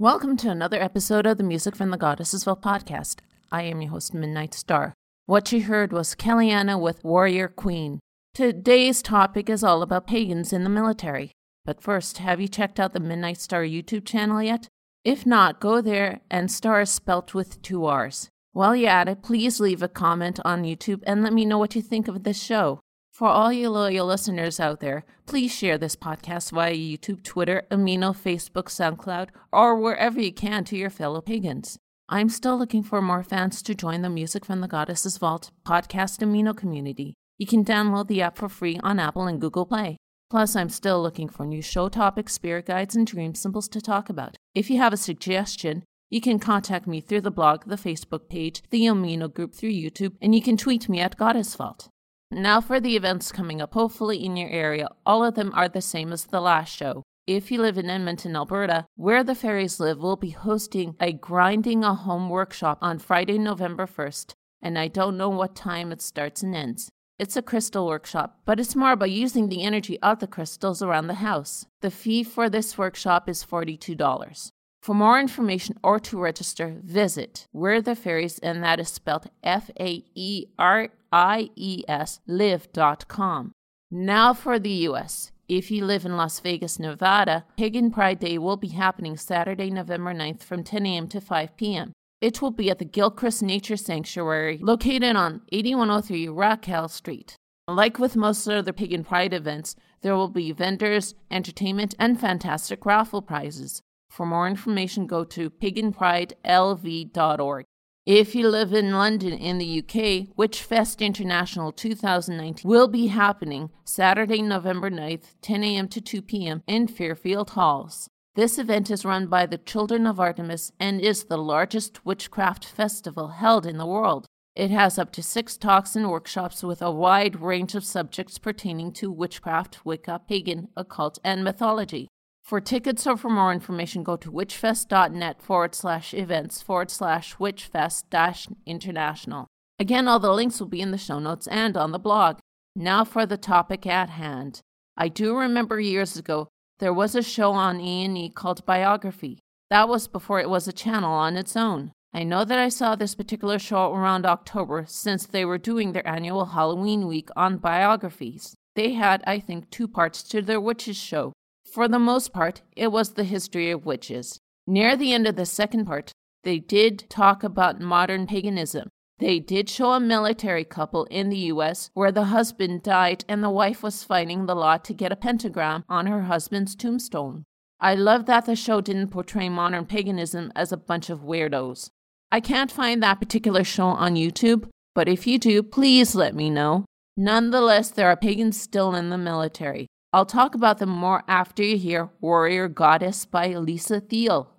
Welcome to another episode of the Music from the Goddess' Vault podcast. I am your host, Midnight Star. What you heard was Kellianna with Warrior Queen. Today's topic is all about pagans in the military. But first, have you checked out the Midnight Star YouTube channel yet? If not, go there and star is spelt with two R's. While you're at it, please leave a comment on YouTube and let me know what you think of this show. For all you loyal listeners out there, please share this podcast via YouTube, Twitter, Amino, Facebook, SoundCloud, or wherever you can to your fellow pagans. I'm still looking for more fans to join the Music from the Goddess' Vault podcast Amino community. You can download the app for free on Apple and Google Play. Plus, I'm still looking for new show topics, spirit guides, and dream symbols to talk about. If you have a suggestion, you can contact me through the blog, the Facebook page, the Amino group through YouTube, and you can tweet me at Goddess Vault. Now for the events coming up, hopefully in your area. All of them are the same as the last show. If you live in Edmonton, Alberta, where the fairies live, we'll be hosting a Grinding a Home workshop on Friday, November 1st, and I don't know what time it starts and ends. It's a crystal workshop, but it's more about using the energy of the crystals around the house. The fee for this workshop is $42. For more information or to register, visit Where the Fairies, and that is spelled F A E R I E S, live.com. Now for the US. If you live in Las Vegas, Nevada, Pagan Pride Day will be happening Saturday, November 9th from 10 a.m. to 5 p.m. It will be at the Gilchrist Nature Sanctuary, located on 8103 Raquel Street. Like with most other Pagan Pride events, there will be vendors, entertainment, and fantastic raffle prizes. For more information, go to paganpridelv.org. If you live in London in the UK, Witchfest International 2019 will be happening Saturday, November 9th, 10 a.m. to 2 p.m. in Fairfield Halls. This event is run by the Children of Artemis and is the largest witchcraft festival held in the world. It has up to six talks and workshops with a wide range of subjects pertaining to witchcraft, Wicca, pagan, occult, and mythology. For tickets or for more information, go to witchfest.net forward slash events forward slash witchfest dash international. Again, all the links will be in the show notes and on the blog. Now for the topic at hand. I do remember years ago there was a show on A&E called Biography. That was before it was a channel on its own. I know that I saw this particular show around October since they were doing their annual Halloween week on biographies. They had, I think, two parts to their witches show. For the most part, it was the history of witches. Near the end of the second part, they did talk about modern paganism. They did show a military couple in the US where the husband died and the wife was fighting the law to get a pentagram on her husband's tombstone. I love that the show didn't portray modern paganism as a bunch of weirdos. I can't find that particular show on YouTube, but if you do, please let me know. Nonetheless, there are pagans still in the military. I'll talk about them more after you hear Warrior Goddess by Lisa Thiel.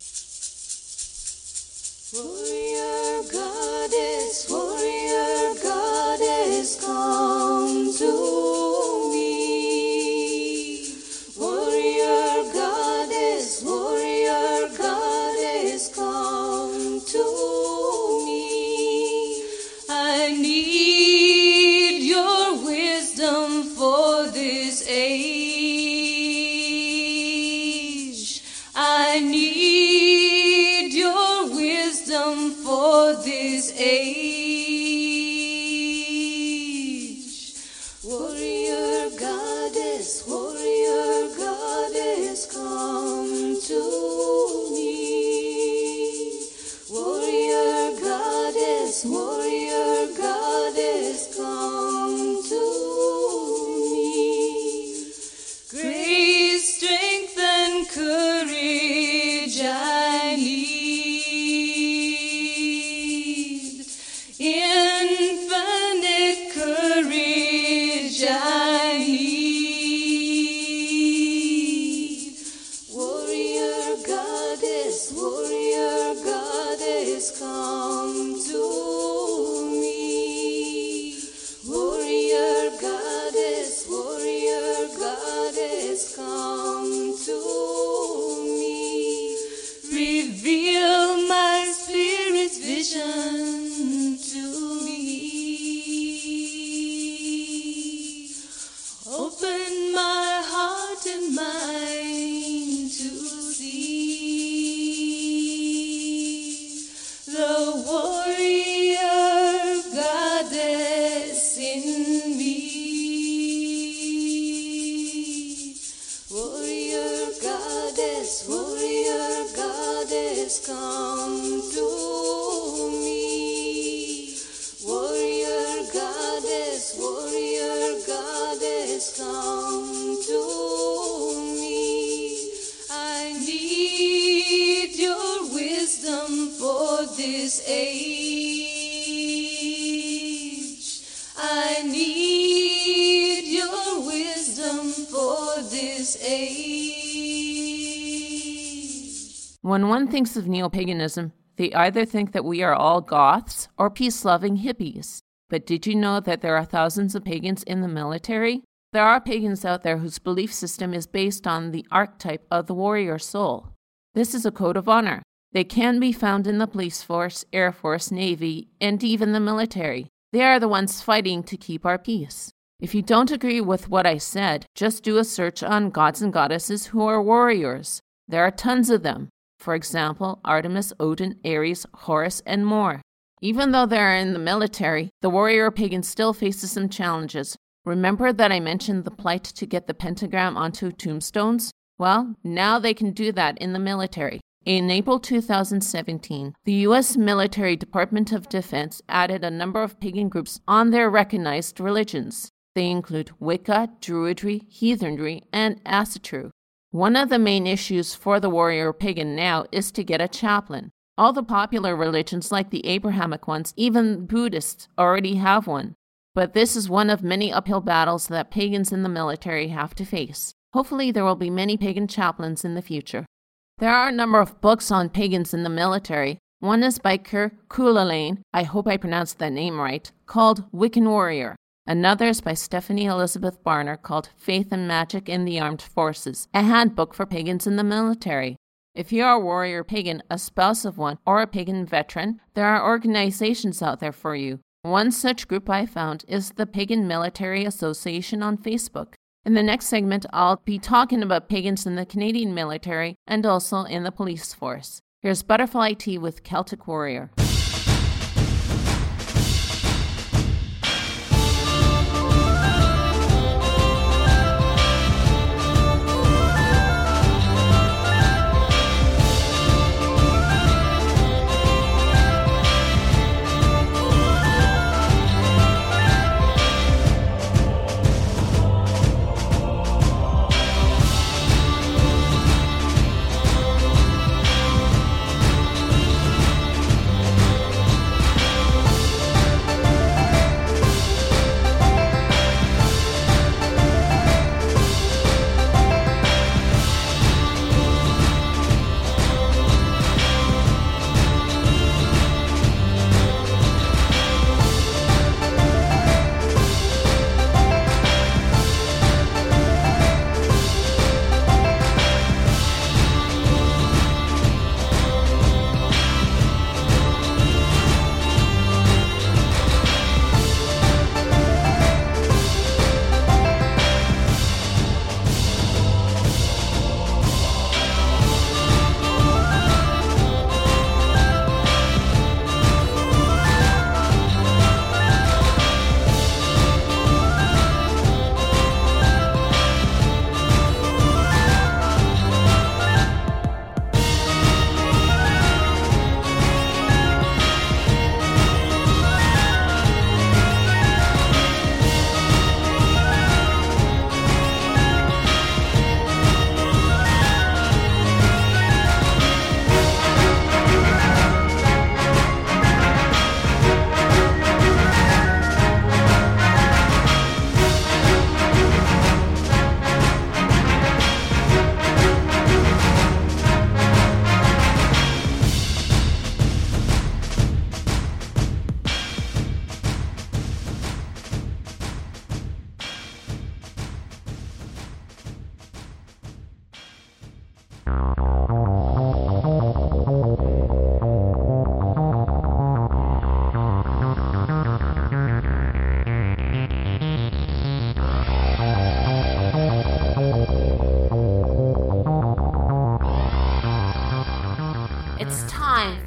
Warrior goddess, warrior goddess, come to I need your wisdom for this age. When one thinks of neo paganism, they either think that we are all Goths or peace loving hippies. But did you know that there are thousands of pagans in the military? There are pagans out there whose belief system is based on the archetype of the warrior soul. This is a code of honor. They can be found in the police force, air force, navy, and even the military. They are the ones fighting to keep our peace. If you don't agree with what I said, just do a search on gods and goddesses who are warriors. There are tons of them. For example, Artemis, Odin, Ares, Horus, and more. Even though they are in the military, the warrior pagan still faces some challenges. Remember that I mentioned the plight to get the pentagram onto tombstones? Well, now they can do that in the military. In April 2017, the U.S. Military Department of Defense added a number of pagan groups on their recognized religions. They include Wicca, Druidry, Heathenry, and Asatru. One of the main issues for the warrior pagan now is to get a chaplain. All the popular religions, like the Abrahamic ones, even Buddhists, already have one. But this is one of many uphill battles that pagans in the military have to face. Hopefully, there will be many pagan chaplains in the future. There are a number of books on pagans in the military. One is by Kerr Cuhulain, I hope I pronounced that name right, called Wiccan Warrior. Another is by Stephanie Elizabeth Barner called Faith and Magic in the Armed Forces, a handbook for pagans in the military. If you are a warrior pagan, a spouse of one, or a pagan veteran, there are organizations out there for you. One such group I found is the Pagan Military Association on Facebook. In the next segment, I'll be talking about pagans in the Canadian military and also in the police force. Here's Butterfly Tea with Celtic Warrior.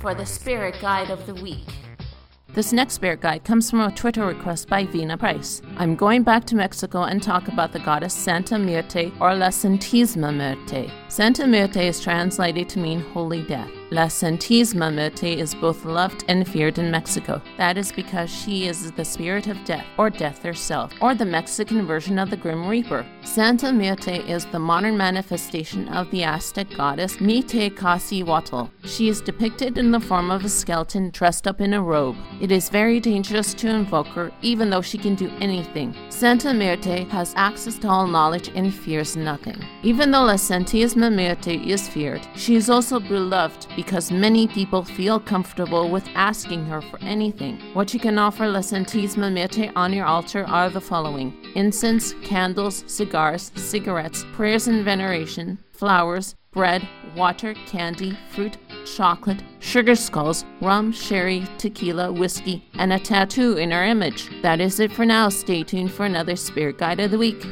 For the Spirit Guide of the Week. This next spirit guide comes from a Twitter request by Vina Price. I'm going back to Mexico and talk about the goddess Santa Muerte or La Santísima Muerte. Santa Muerte is translated to mean holy death. La Santísima Muerte is both loved and feared in Mexico. That is because she is the spirit of death, or death herself, or the Mexican version of the Grim Reaper. Santa Muerte is the modern manifestation of the Aztec goddess Mictecacihuatl. She is depicted in the form of a skeleton dressed up in a robe. It is very dangerous to invoke her, even though she can do anything. Santa Muerte has access to all knowledge and fears nothing. Even though La Santísima Muerte is feared, she is also beloved because many people feel comfortable with asking her for anything. What you can offer La Santísima Muerte on your altar are the following incense, candles, cigars, cigarettes, prayers and veneration, flowers, bread, water, candy, fruit, chocolate, sugar skulls, rum, sherry, tequila, whiskey, and a tattoo in her image. That is it for now. Stay tuned for another Spirit Guide of the Week.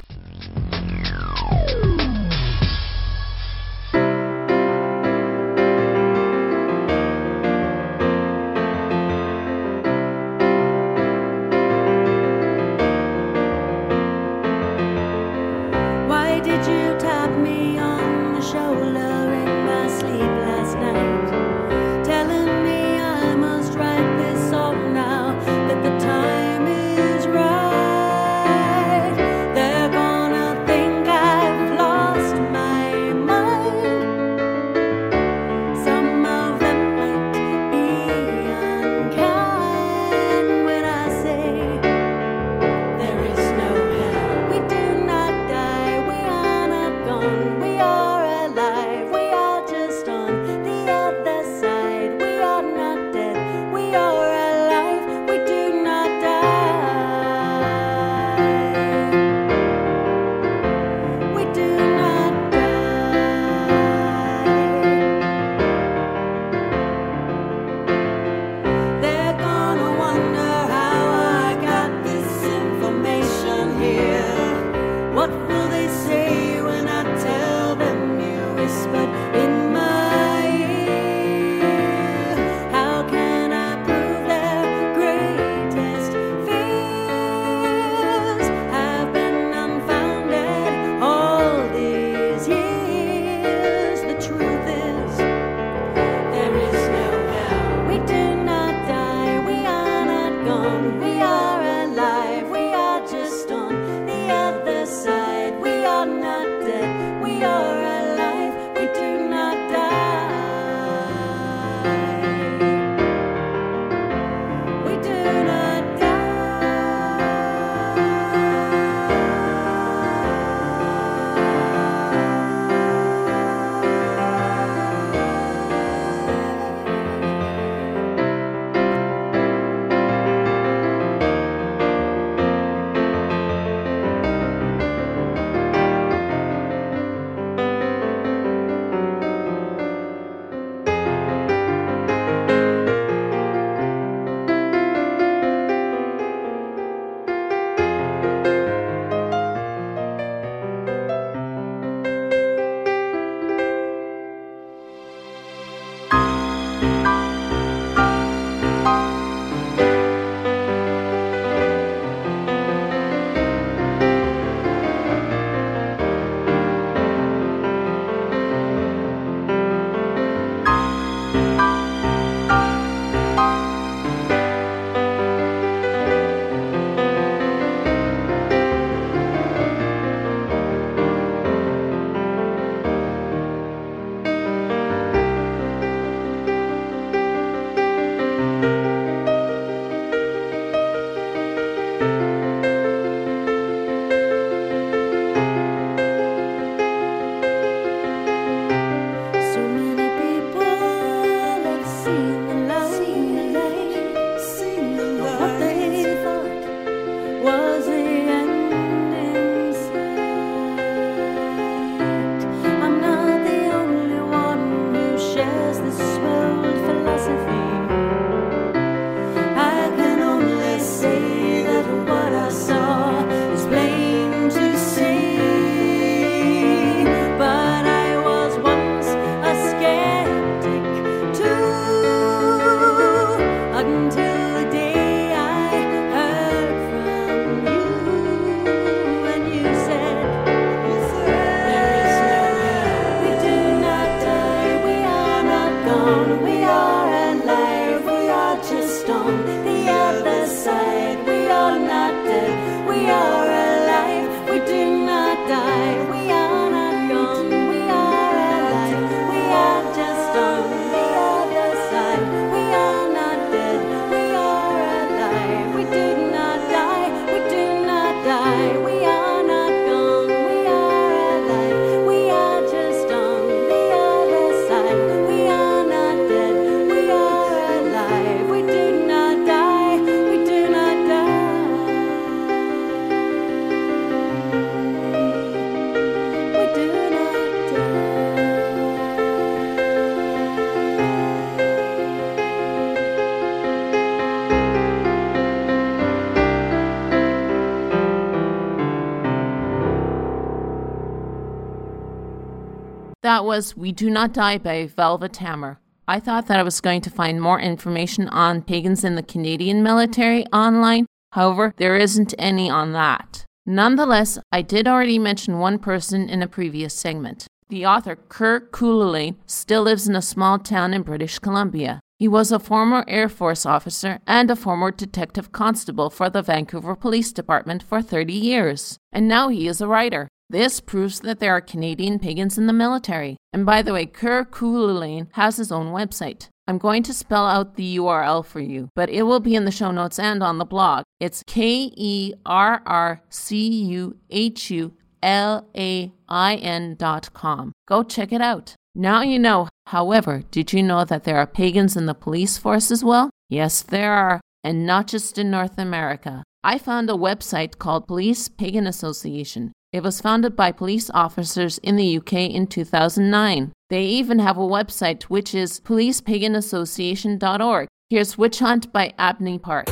Was We Do Not Die by Velvet Hammer. I thought that I was going to find more information on pagans in the Canadian military online. However, there isn't any on that. Nonetheless, I did already mention one person in a previous segment. The author Kerr Cuhulain still lives in a small town in British Columbia. He was a former Air Force officer and a former detective constable for the Vancouver Police Department for 30 years. And now he is a writer. This proves that there are Canadian pagans in the military. And by the way, Kerr Cuhulain has his own website. I'm going to spell out the URL for you, but it will be in the show notes and on the blog. It's K E R R C U H U L A I N dot com. Go check it out. Now you know. However, did you know that there are pagans in the police force as well? Yes, there are, and not just in North America. I found a website called Police Pagan Association. It was founded by police officers in the UK in 2009. They even have a website which is policepaganassociation.org. Here's Witch Hunt by Abney Park.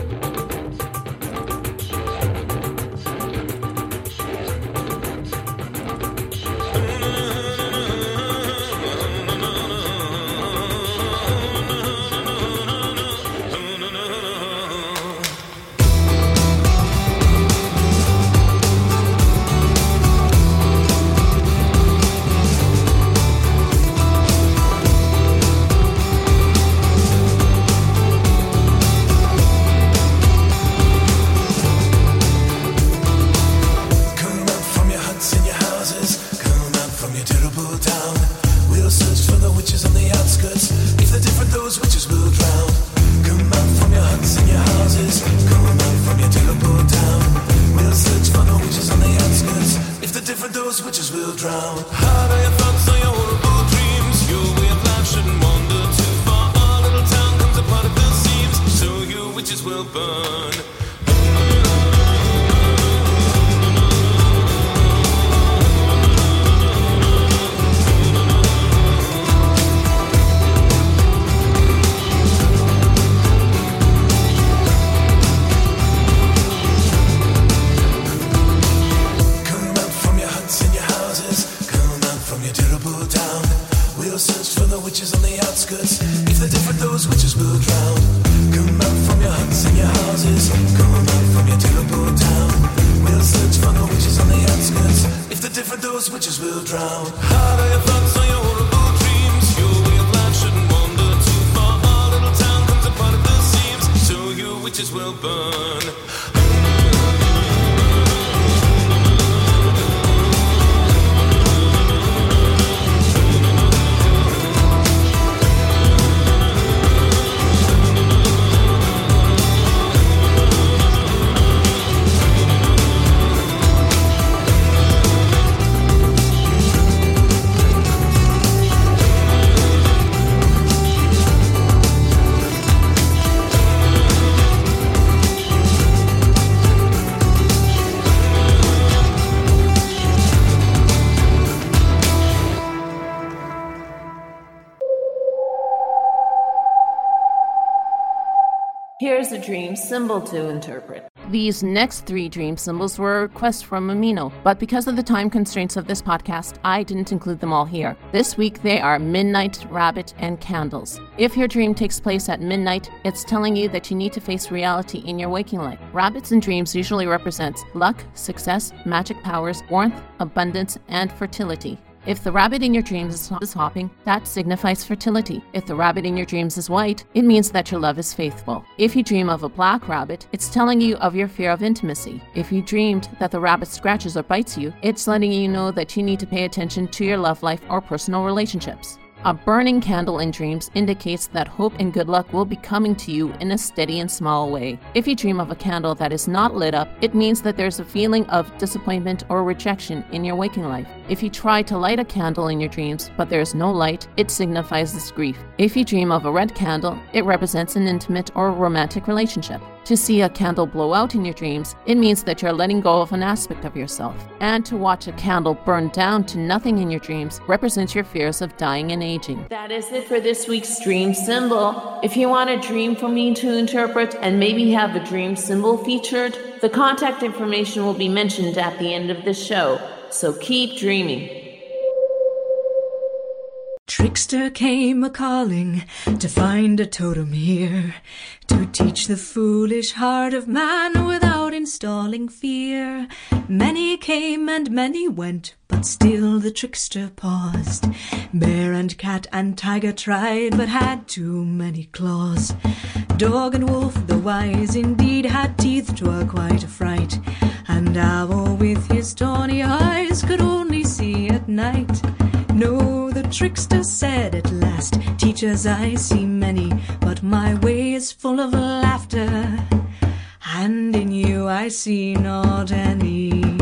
A dream symbol to interpret. These next three dream symbols were a request from Amino, but because of the time constraints of this podcast, I didn't include them all here. This week they are midnight, rabbit, and candles. If your dream takes place at midnight, it's telling you that you need to face reality in your waking life. Rabbits in dreams usually represents luck, success, magic powers, warmth, abundance, and fertility. If the rabbit in your dreams is- hopping, that signifies fertility. If the rabbit in your dreams is white, it means that your love is faithful. If you dream of a black rabbit, it's telling you of your fear of intimacy. If you dreamed that the rabbit scratches or bites you, it's letting you know that you need to pay attention to your love life or personal relationships. A burning candle in dreams indicates that hope and good luck will be coming to you in a steady and small way. If you dream of a candle that is not lit up, it means that there's a feeling of disappointment or rejection in your waking life. If you try to light a candle in your dreams but there is no light, it signifies this grief. If you dream of a red candle, it represents an intimate or romantic relationship. To see a candle blow out in your dreams, it means that you're letting go of an aspect of yourself. And to watch a candle burn down to nothing in your dreams represents your fears of dying and aging. That is it for this week's dream symbol. If you want a dream for me to interpret and maybe have a dream symbol featured, the contact information will be mentioned at the end of the show. So keep dreaming. Trickster came a calling to find a totem here to teach the foolish heart of man without installing fear. Many came and many went, but still the trickster paused. Bear and cat and tiger tried, but had too many claws. Dog and wolf, the wise indeed, had teeth a quite a fright. And owl with his tawny eyes could only see at night. No, the trickster said at last, Teachers, I see many, but my way is full of laughter. And in you I see not any.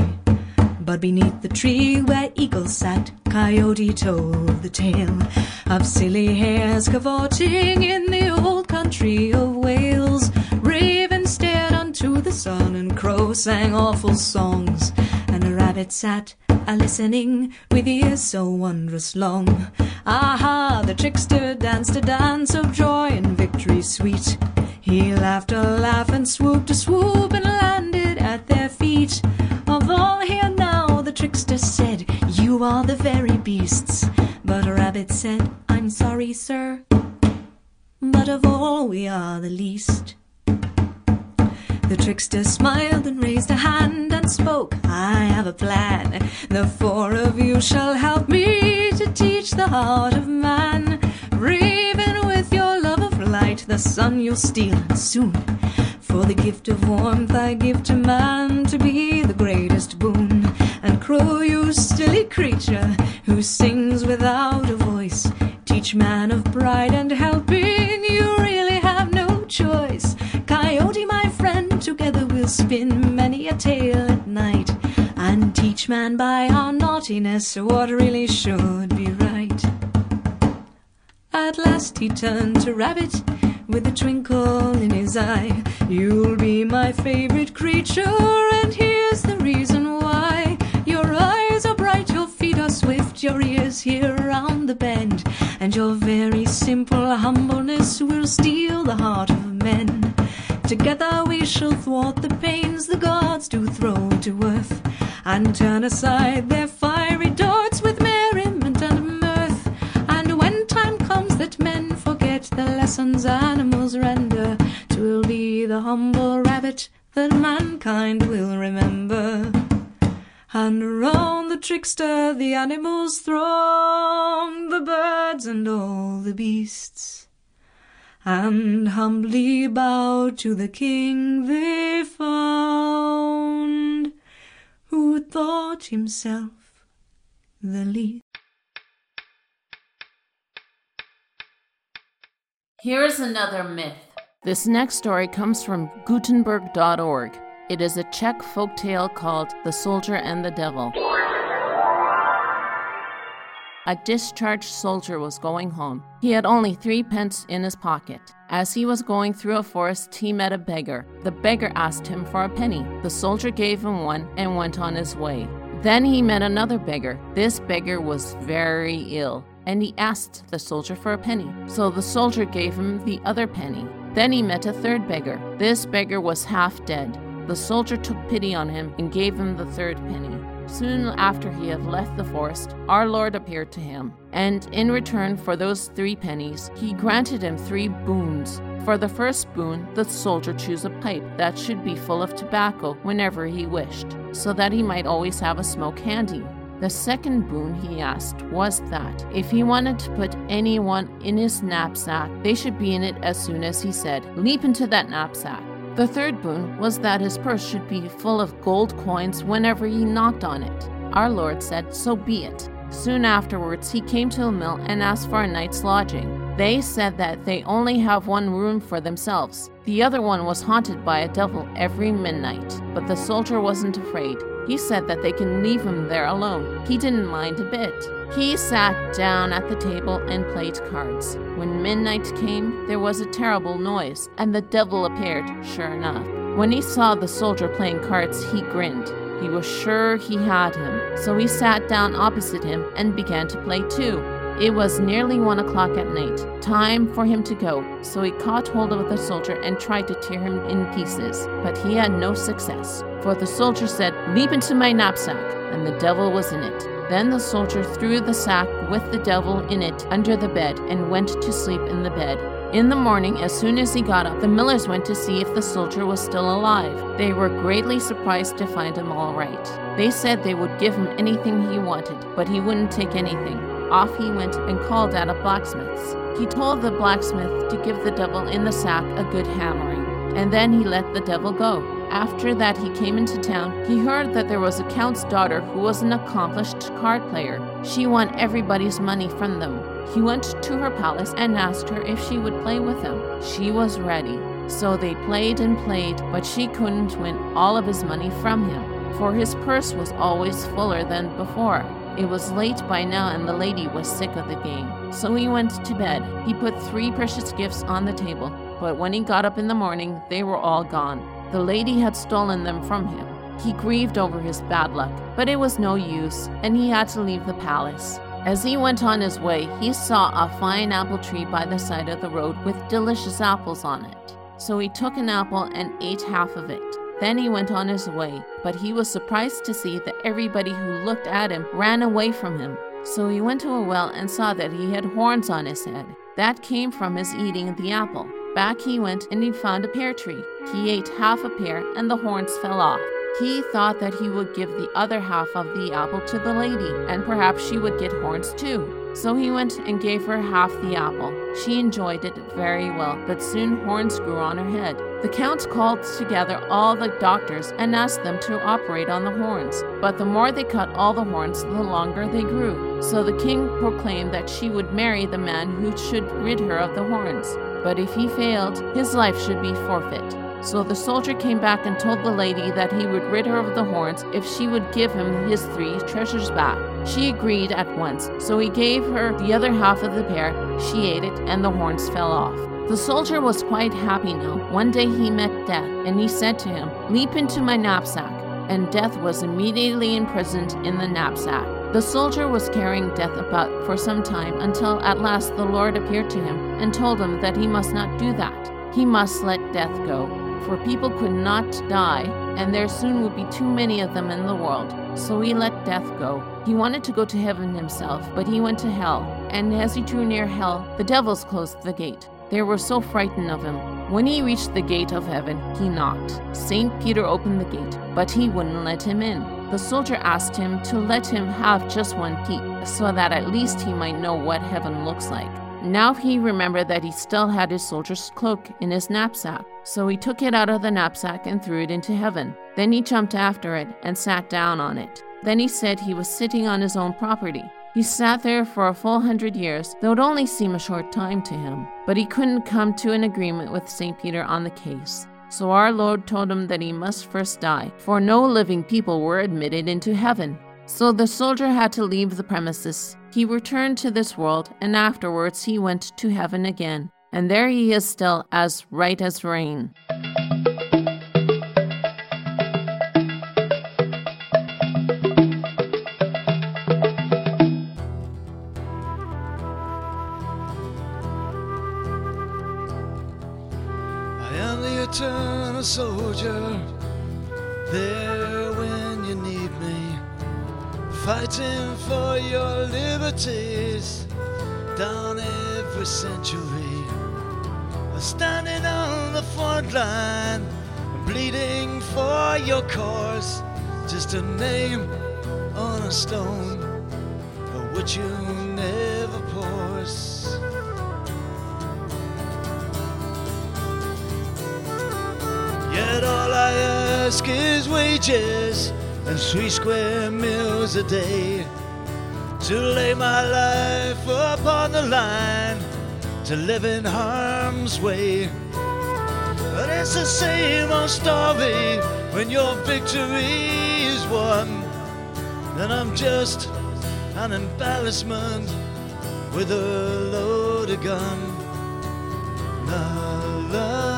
But beneath the tree where eagle sat, Coyote told the tale of silly hares cavorting in the old country of Wales. Raven stared unto the sun, and crow sang awful songs. And a rabbit sat a listening with ears so wondrous long. Aha, the trickster danced a dance of joy and victory sweet. He laughed a laugh and swooped a swoop and landed at their feet. Of all here now, the trickster said, You are the very beasts. But a rabbit said, I'm sorry, sir, but of all we are the least. The trickster smiled and raised a hand and spoke, I have a plan. The four of you shall help me to teach the heart of man. Raven with your love of light, the sun you'll steal and soon. For the gift of warmth I give to man to be the greatest boon. And crow, you silly creature who sings without a voice, teach man of pride and help You spin many a tale at night and teach man by our naughtiness what really should be right. At last he turned to Rabbit with a twinkle in his eye. You'll be my favorite creature, and here's the reason why. Your eyes are bright, your feet are swift, your ears hear round the bend, and your very simple humbleness will steal the heart of men. Together we shall thwart the pains the gods do throw to earth, and turn aside their fiery darts with merriment and mirth. And when time comes that men forget the lessons animals render, 'twill be the humble rabbit that mankind will remember. And around the trickster the animals throng, the birds and all the beasts and humbly bow to the king they found, who thought himself the least. Here is another myth. This next story comes from Gutenberg.org. It is a Czech folk tale called The Soldier and the Devil. A discharged soldier was going home. He had only three pence in his pocket. As he was going through a forest, he met a beggar. The beggar asked him for a penny. The soldier gave him one and went on his way. Then he met another beggar. This beggar was very ill, and he asked the soldier for a penny. So the soldier gave him the other penny. Then he met a third beggar. This beggar was half dead. The soldier took pity on him and gave him the third penny. Soon after he had left the forest, our Lord appeared to him, and in return for those three pennies, he granted him three boons. For the first boon, the soldier chose a pipe that should be full of tobacco whenever he wished, so that he might always have a smoke handy. The second boon he asked was that if he wanted to put anyone in his knapsack, they should be in it as soon as he said, Leap into that knapsack. The third boon was that his purse should be full of gold coins whenever he knocked on it. Our Lord said, So be it. Soon afterwards, he came to a mill and asked for a night's lodging. They said that they only have one room for themselves. The other one was haunted by a devil every midnight, but the soldier wasn't afraid. He said that they can leave him there alone. He didn't mind a bit. He sat down at the table and played cards. When midnight came, there was a terrible noise, and the devil appeared, sure enough. When he saw the soldier playing cards, he grinned. He was sure he had him, so he sat down opposite him and began to play too. It was nearly one o'clock at night, time for him to go, so he caught hold of the soldier and tried to tear him in pieces, but he had no success. For the soldier said, Leap into my knapsack, and the devil was in it. Then the soldier threw the sack with the devil in it under the bed and went to sleep in the bed. In the morning, as soon as he got up, the millers went to see if the soldier was still alive. They were greatly surprised to find him all right. They said they would give him anything he wanted, but he wouldn't take anything. Off he went and called at a blacksmith's. He told the blacksmith to give the devil in the sack a good hammering, and then he let the devil go. After that, he came into town. He heard that there was a count's daughter who was an accomplished card player. She won everybody's money from them. He went to her palace and asked her if she would play with him. She was ready. So they played and played, but she couldn't win all of his money from him, for his purse was always fuller than before. It was late by now, and the lady was sick of the game. So he went to bed. He put three precious gifts on the table, but when he got up in the morning, they were all gone. The lady had stolen them from him. He grieved over his bad luck, but it was no use, and he had to leave the palace. As he went on his way, he saw a fine apple tree by the side of the road with delicious apples on it. So he took an apple and ate half of it. Then he went on his way, but he was surprised to see that everybody who looked at him ran away from him. So he went to a well and saw that he had horns on his head. That came from his eating the apple. Back he went and he found a pear tree. He ate half a pear and the horns fell off. He thought that he would give the other half of the apple to the lady, and perhaps she would get horns too. So he went and gave her half the apple. She enjoyed it very well, but soon horns grew on her head. The count called together all the doctors and asked them to operate on the horns. But the more they cut all the horns, the longer they grew. So the king proclaimed that she would marry the man who should rid her of the horns. But if he failed, his life should be forfeit. So the soldier came back and told the lady that he would rid her of the horns if she would give him his three treasures back. She agreed at once, so he gave her the other half of the pear. She ate it, and the horns fell off. The soldier was quite happy now. One day he met Death, and he said to him, Leap into my knapsack. And Death was immediately imprisoned in the knapsack. The soldier was carrying Death about for some time until at last the Lord appeared to him and told him that he must not do that. He must let Death go for people could not die, and there soon would be too many of them in the world. So he let death go. He wanted to go to heaven himself, but he went to hell, and as he drew near hell, the devils closed the gate. They were so frightened of him. When he reached the gate of heaven, he knocked. St. Peter opened the gate, but he wouldn't let him in. The soldier asked him to let him have just one peep, so that at least he might know what heaven looks like. Now he remembered that he still had his soldier's cloak in his knapsack, so he took it out of the knapsack and threw it into heaven. Then he jumped after it and sat down on it. Then he said he was sitting on his own property. He sat there for a full hundred years, though it only seemed a short time to him. But he couldn't come to an agreement with St. Peter on the case. So our Lord told him that he must first die, for no living people were admitted into heaven. So the soldier had to leave the premises. He returned to this world, and afterwards he went to heaven again. And there he is still, as right as rain. I am the eternal soldier, there fighting for your liberties down every century. Standing on the front line, bleeding for your cause, just a name on a stone, which you never pours. Yet all I ask is wages and three square meals a day to lay my life upon the line to live in harm's way. But it's the same old story when your victory is won. And I'm just an embarrassment with a loaded gun. La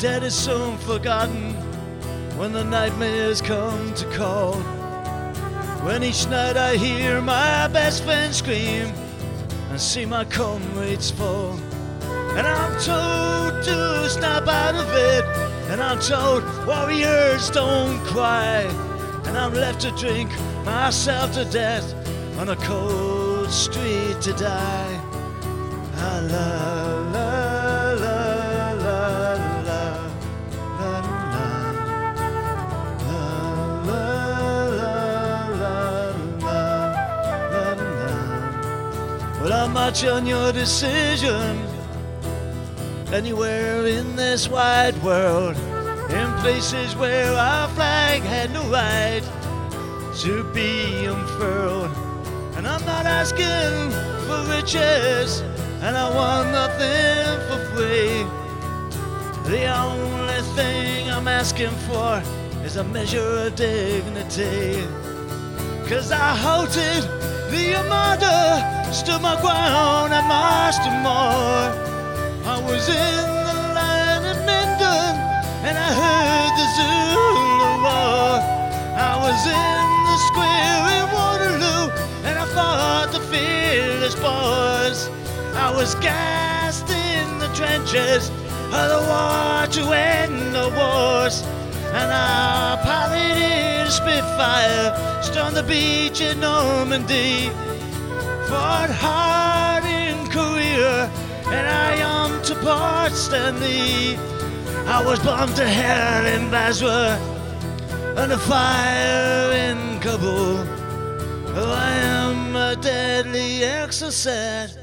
dead is soon forgotten when the nightmares come to call. When each night I hear my best friend scream and see my comrades fall. And I'm told to snap out of it. And I'm told warriors don't cry. And I'm left to drink myself to death on a cold street to die. Ah, la I'm on your decision anywhere in this wide world, in places where our flag had no right to be unfurled. And I'm not asking for riches, and I want nothing for free. The only thing I'm asking for is a measure of dignity. Cause I halted the armada, stood my ground and marched to more. I was in the line at Minden and I heard the Zulu war. I was in the square in Waterloo and I fought the fearless boys. I was gassed in the trenches of the war to end the wars. And I piloted a Spitfire, stormed the beach in Normandy, fought hard in Korea, and I am to Port Stanley. I was bombed to hell in Basra, and a fire in Kabul. Oh, I am a deadly exocet.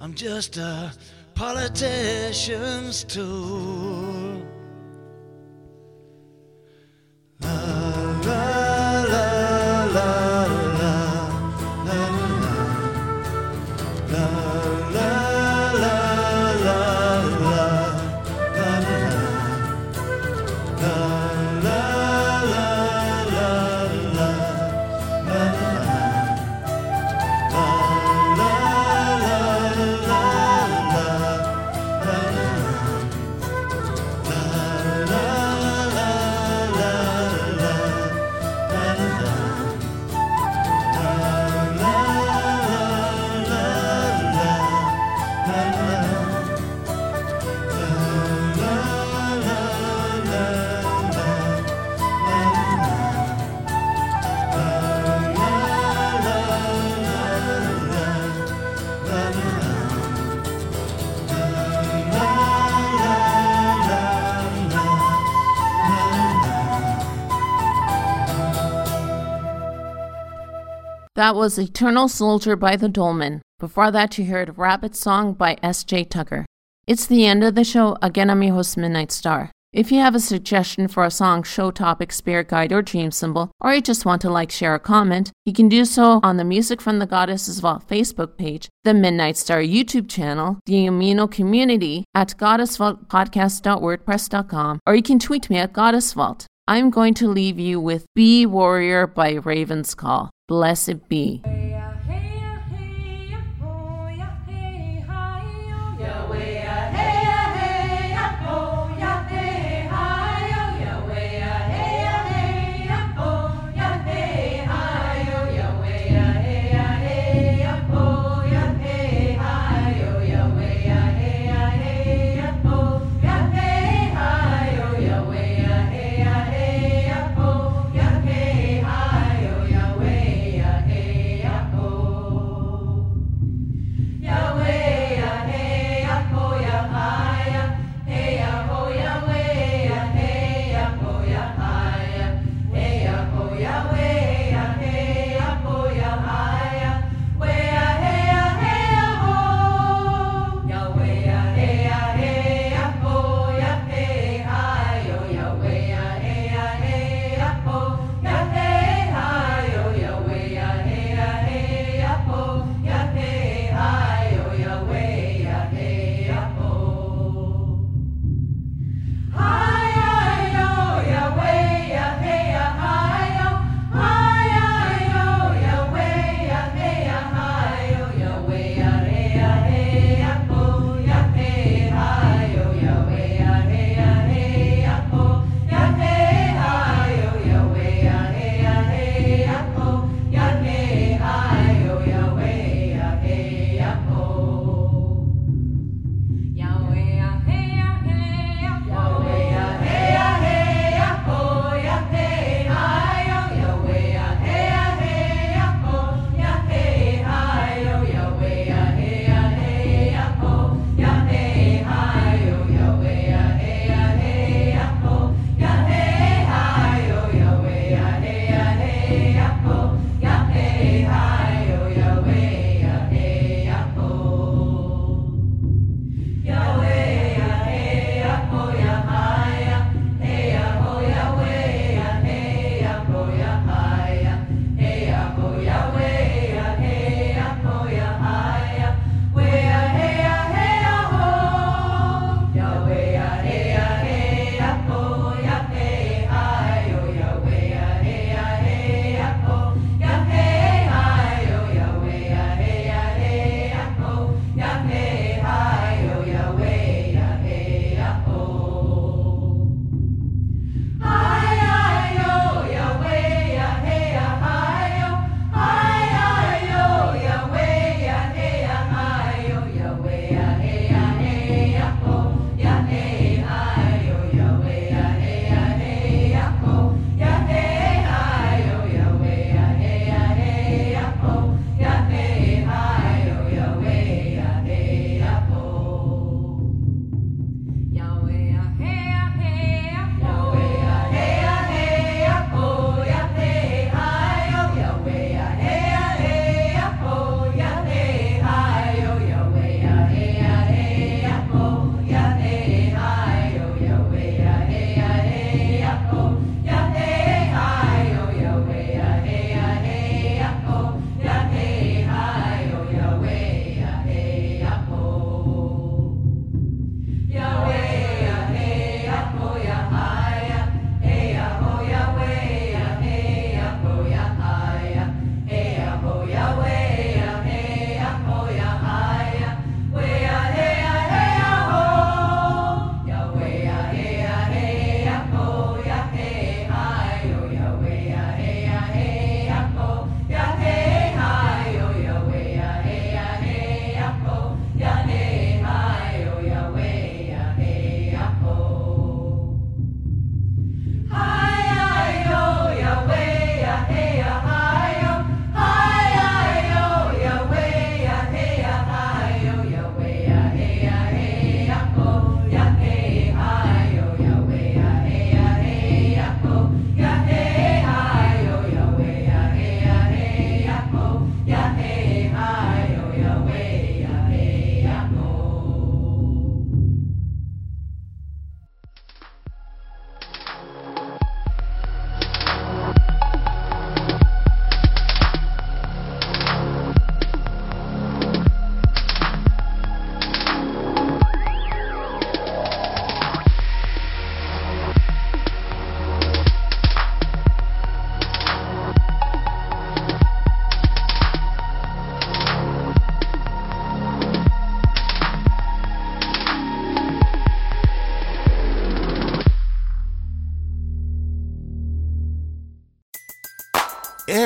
I'm just a politician's tool. That was Eternal Soldier by the Dolmen. Before that, you heard Rabbit Song by S.J. Tucker. It's the end of the show. Again, I'm your host, Midnight Star. If you have a suggestion for a song, show topic, spirit guide, or dream symbol, or you just want to like, share, or comment, you can do so on the Music from the Goddess' Vault Facebook page, the Midnight Star YouTube channel, the Amino community at goddessvaultpodcast.wordpress.com, or you can tweet me at Goddess Vault. I'm going to leave you with Bee Warrior by Raven's Call. Blessed be.